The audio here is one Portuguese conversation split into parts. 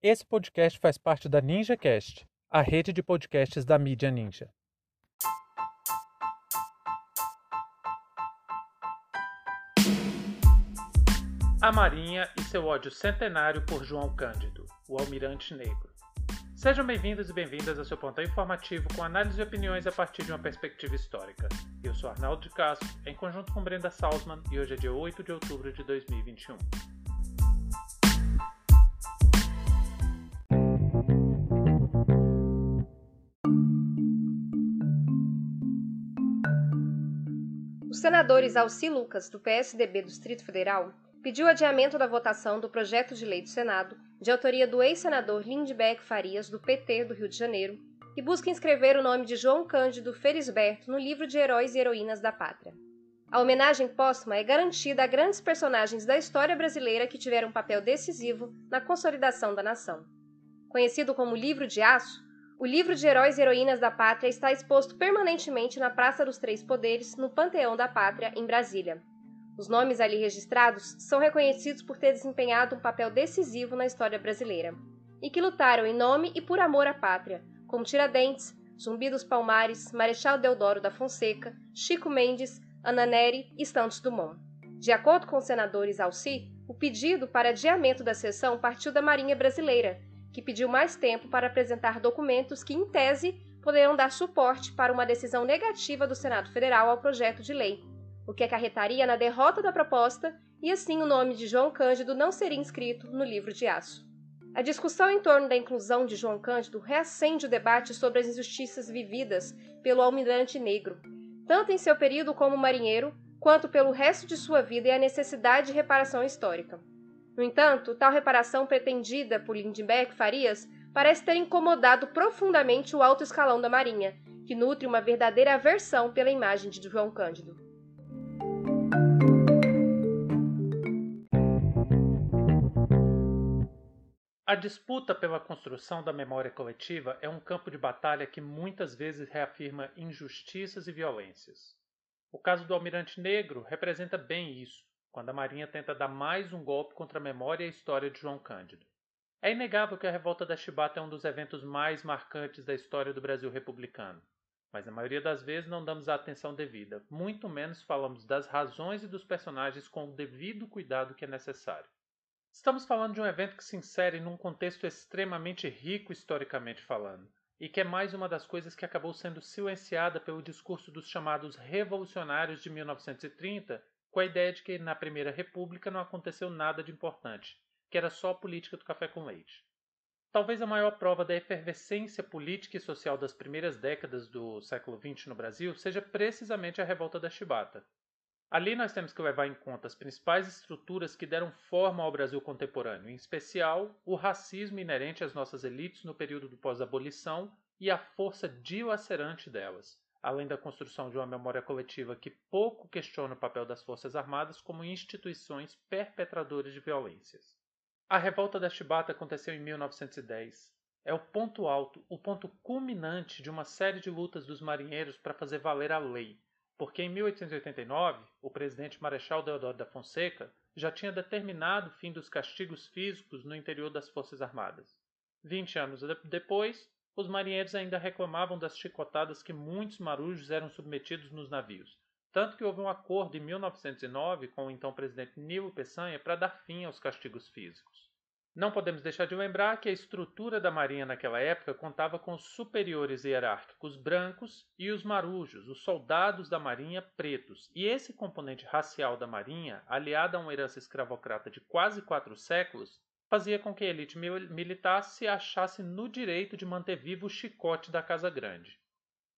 Esse podcast faz parte da NinjaCast, a rede de podcasts da mídia Ninja. A Marinha e seu ódio centenário por João Cândido, o Almirante Negro. Sejam bem-vindos e bem-vindas ao seu pontão informativo com análise e opiniões a partir de uma perspectiva histórica. Eu sou Arnaldo de Castro, em conjunto com Brenda Salzman, e hoje é dia 8 de outubro de 2021. Os senadores Alci Lucas, do PSDB do Distrito Federal, pediu adiamento da votação do projeto de lei do Senado, de autoria do ex-senador Lindbeck Farias, do PT do Rio de Janeiro, que busca inscrever o nome de João Cândido Felisberto no livro de Heróis e Heroínas da Pátria. A homenagem póstuma é garantida a grandes personagens da história brasileira que tiveram um papel decisivo na consolidação da nação. Conhecido como Livro de Aço, o livro de Heróis e Heroínas da Pátria está exposto permanentemente na Praça dos Três Poderes, no Panteão da Pátria, em Brasília. Os nomes ali registrados são reconhecidos por ter desempenhado um papel decisivo na história brasileira e que lutaram em nome e por amor à pátria, como Tiradentes, Zumbi dos Palmares, Marechal Deodoro da Fonseca, Chico Mendes, Ana Neri e Santos Dumont. De acordo com os senadores Alci, o pedido para adiamento da sessão partiu da Marinha Brasileira, que pediu mais tempo para apresentar documentos que, em tese, poderão dar suporte para uma decisão negativa do Senado Federal ao projeto de lei, o que acarretaria na derrota da proposta e assim o nome de João Cândido não seria inscrito no livro de aço. A discussão em torno da inclusão de João Cândido reacende o debate sobre as injustiças vividas pelo almirante negro, tanto em seu período como marinheiro, quanto pelo resto de sua vida e a necessidade de reparação histórica. No entanto, tal reparação pretendida por Lindbeck Farias parece ter incomodado profundamente o alto escalão da Marinha, que nutre uma verdadeira aversão pela imagem de João Cândido. A disputa pela construção da memória coletiva é um campo de batalha que muitas vezes reafirma injustiças e violências. O caso do Almirante Negro representa bem isso quando a Marinha tenta dar mais um golpe contra a memória e a história de João Cândido. É inegável que a revolta da Chibata é um dos eventos mais marcantes da história do Brasil republicano, mas na maioria das vezes não damos a atenção devida, muito menos falamos das razões e dos personagens com o devido cuidado que é necessário. Estamos falando de um evento que se insere num contexto extremamente rico historicamente falando, e que é mais uma das coisas que acabou sendo silenciada pelo discurso dos chamados revolucionários de 1930 com a ideia de que na Primeira República não aconteceu nada de importante, que era só a política do café com leite. Talvez a maior prova da efervescência política e social das primeiras décadas do século XX no Brasil seja precisamente a revolta da Chibata. Ali nós temos que levar em conta as principais estruturas que deram forma ao Brasil contemporâneo, em especial o racismo inerente às nossas elites no período do pós-abolição e a força dilacerante delas além da construção de uma memória coletiva que pouco questiona o papel das Forças Armadas como instituições perpetradoras de violências. A revolta da Chibata aconteceu em 1910. É o ponto alto, o ponto culminante de uma série de lutas dos marinheiros para fazer valer a lei, porque em 1889 o presidente Marechal Deodoro da Fonseca já tinha determinado o fim dos castigos físicos no interior das Forças Armadas. Vinte anos depois, os marinheiros ainda reclamavam das chicotadas que muitos marujos eram submetidos nos navios, tanto que houve um acordo em 1909 com o então presidente Nilo Peçanha para dar fim aos castigos físicos. Não podemos deixar de lembrar que a estrutura da marinha naquela época contava com os superiores hierárquicos brancos e os marujos, os soldados da marinha pretos, e esse componente racial da marinha, aliado a uma herança escravocrata de quase quatro séculos, fazia com que a elite militar se achasse no direito de manter vivo o chicote da Casa Grande.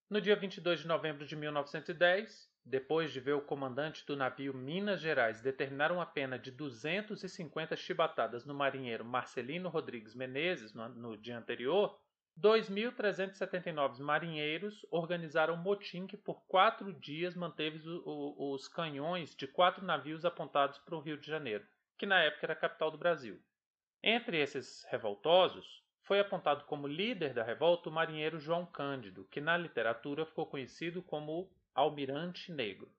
No dia 22 de novembro de 1910, depois de ver o comandante do navio Minas Gerais determinar uma pena de 250 chibatadas no marinheiro Marcelino Rodrigues Menezes no, no dia anterior, 2.379 marinheiros organizaram um motim que por quatro dias manteve os canhões de quatro navios apontados para o Rio de Janeiro, que na época era a capital do Brasil. Entre esses revoltosos, foi apontado como líder da revolta o marinheiro João Cândido, que na literatura ficou conhecido como Almirante Negro.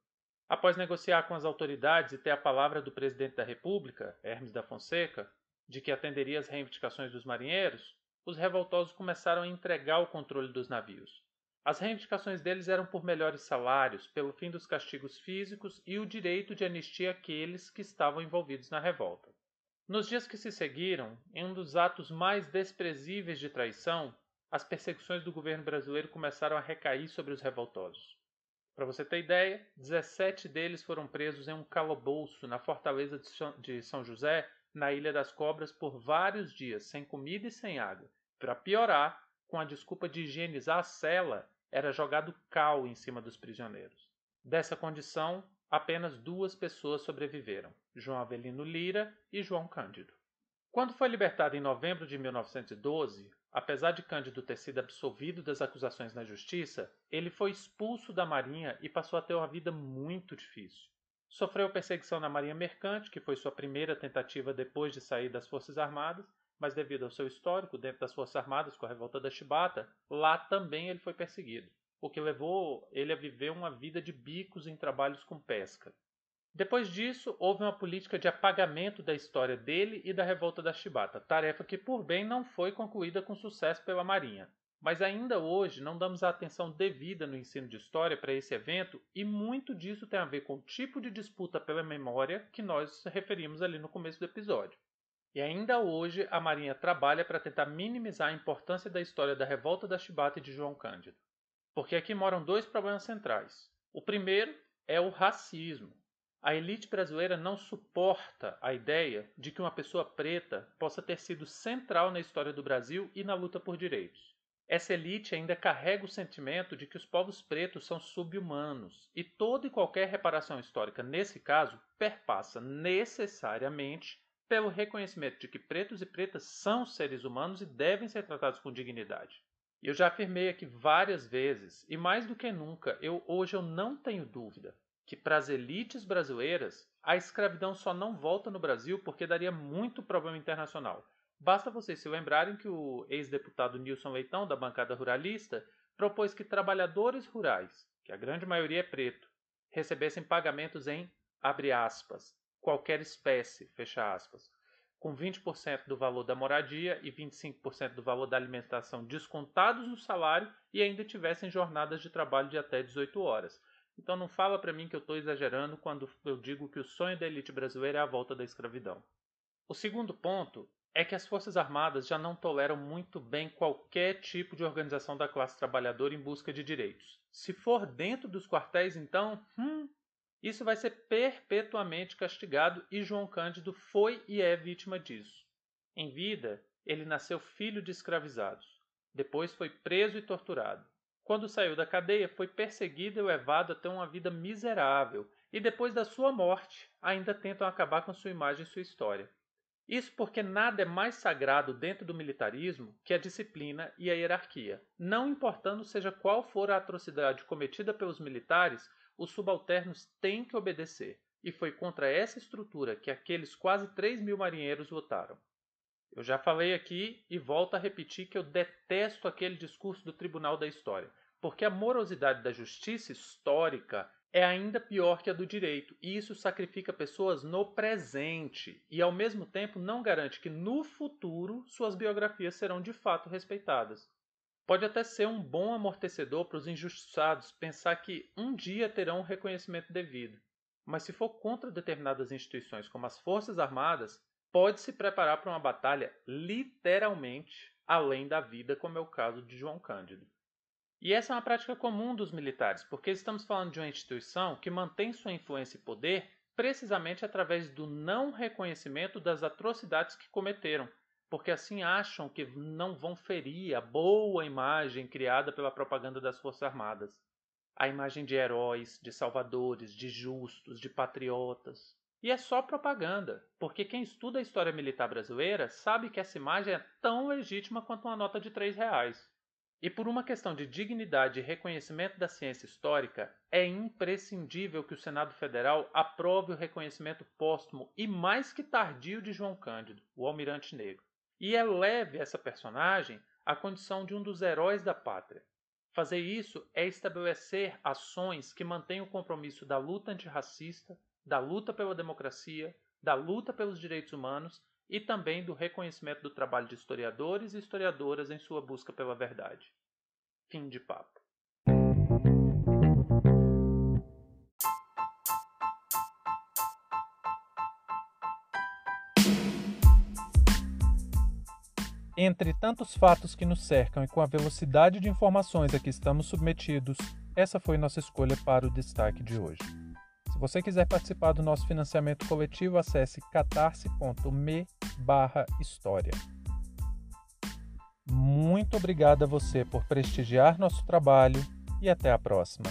Após negociar com as autoridades e ter a palavra do presidente da República, Hermes da Fonseca, de que atenderia às reivindicações dos marinheiros, os revoltosos começaram a entregar o controle dos navios. As reivindicações deles eram por melhores salários, pelo fim dos castigos físicos e o direito de anistia àqueles que estavam envolvidos na revolta. Nos dias que se seguiram, em um dos atos mais desprezíveis de traição, as perseguições do governo brasileiro começaram a recair sobre os revoltosos. Para você ter ideia, 17 deles foram presos em um calabouço na fortaleza de São José, na Ilha das Cobras, por vários dias, sem comida e sem água. Para piorar, com a desculpa de higienizar a cela, era jogado cal em cima dos prisioneiros. Dessa condição, apenas duas pessoas sobreviveram: João Avelino Lira e João Cândido. Quando foi libertado em novembro de 1912, apesar de Cândido ter sido absolvido das acusações na justiça, ele foi expulso da Marinha e passou a ter uma vida muito difícil. Sofreu perseguição na Marinha Mercante, que foi sua primeira tentativa depois de sair das Forças Armadas, mas devido ao seu histórico dentro das Forças Armadas com a revolta da Chibata, lá também ele foi perseguido, o que levou ele a viver uma vida de bicos em trabalhos com pesca. Depois disso, houve uma política de apagamento da história dele e da revolta da Chibata, tarefa que por bem não foi concluída com sucesso pela Marinha. Mas ainda hoje não damos a atenção devida no ensino de história para esse evento, e muito disso tem a ver com o tipo de disputa pela memória que nós referimos ali no começo do episódio. E ainda hoje a Marinha trabalha para tentar minimizar a importância da história da revolta da Chibata e de João Cândido. Porque aqui moram dois problemas centrais. O primeiro é o racismo. A elite brasileira não suporta a ideia de que uma pessoa preta possa ter sido central na história do Brasil e na luta por direitos. Essa elite ainda carrega o sentimento de que os povos pretos são subhumanos, e toda e qualquer reparação histórica nesse caso perpassa necessariamente pelo reconhecimento de que pretos e pretas são seres humanos e devem ser tratados com dignidade. Eu já afirmei aqui várias vezes, e mais do que nunca, eu hoje eu não tenho dúvida que para as elites brasileiras a escravidão só não volta no Brasil porque daria muito problema internacional. Basta vocês se lembrarem que o ex-deputado Nilson Leitão, da bancada ruralista, propôs que trabalhadores rurais, que a grande maioria é preto, recebessem pagamentos em, abre aspas, qualquer espécie, fecha aspas, com 20% do valor da moradia e 25% do valor da alimentação descontados no salário e ainda tivessem jornadas de trabalho de até 18 horas. Então não fala para mim que eu estou exagerando quando eu digo que o sonho da elite brasileira é a volta da escravidão. O segundo ponto é que as Forças Armadas já não toleram muito bem qualquer tipo de organização da classe trabalhadora em busca de direitos. Se for dentro dos quartéis, então, hum, isso vai ser perpetuamente castigado e João Cândido foi e é vítima disso. Em vida, ele nasceu filho de escravizados. Depois foi preso e torturado. Quando saiu da cadeia, foi perseguido e levado a ter uma vida miserável, e depois da sua morte, ainda tentam acabar com sua imagem e sua história. Isso porque nada é mais sagrado dentro do militarismo que a disciplina e a hierarquia. Não importando seja qual for a atrocidade cometida pelos militares, os subalternos têm que obedecer, e foi contra essa estrutura que aqueles quase 3 mil marinheiros lutaram. Eu já falei aqui e volto a repetir que eu detesto aquele discurso do Tribunal da História, porque a morosidade da justiça histórica é ainda pior que a do direito, e isso sacrifica pessoas no presente e, ao mesmo tempo, não garante que no futuro suas biografias serão de fato respeitadas. Pode até ser um bom amortecedor para os injustiçados pensar que um dia terão um reconhecimento devido. Mas se for contra determinadas instituições como as Forças Armadas, pode se preparar para uma batalha literalmente além da vida, como é o caso de João Cândido. E essa é uma prática comum dos militares, porque estamos falando de uma instituição que mantém sua influência e poder precisamente através do não reconhecimento das atrocidades que cometeram, porque assim acham que não vão ferir a boa imagem criada pela propaganda das Forças Armadas. A imagem de heróis, de salvadores, de justos, de patriotas. E é só propaganda, porque quem estuda a história militar brasileira sabe que essa imagem é tão legítima quanto uma nota de três reais. E por uma questão de dignidade e reconhecimento da ciência histórica, é imprescindível que o Senado Federal aprove o reconhecimento póstumo e mais que tardio de João Cândido, o Almirante Negro e eleve essa personagem à condição de um dos heróis da pátria. Fazer isso é estabelecer ações que mantenham o compromisso da luta antirracista, da luta pela democracia, da luta pelos direitos humanos e também do reconhecimento do trabalho de historiadores e historiadoras em sua busca pela verdade. Fim de papo. Entre tantos fatos que nos cercam e com a velocidade de informações a que estamos submetidos, essa foi nossa escolha para o destaque de hoje. Se você quiser participar do nosso financiamento coletivo, acesse catarse.me história. Muito obrigado a você por prestigiar nosso trabalho e até a próxima.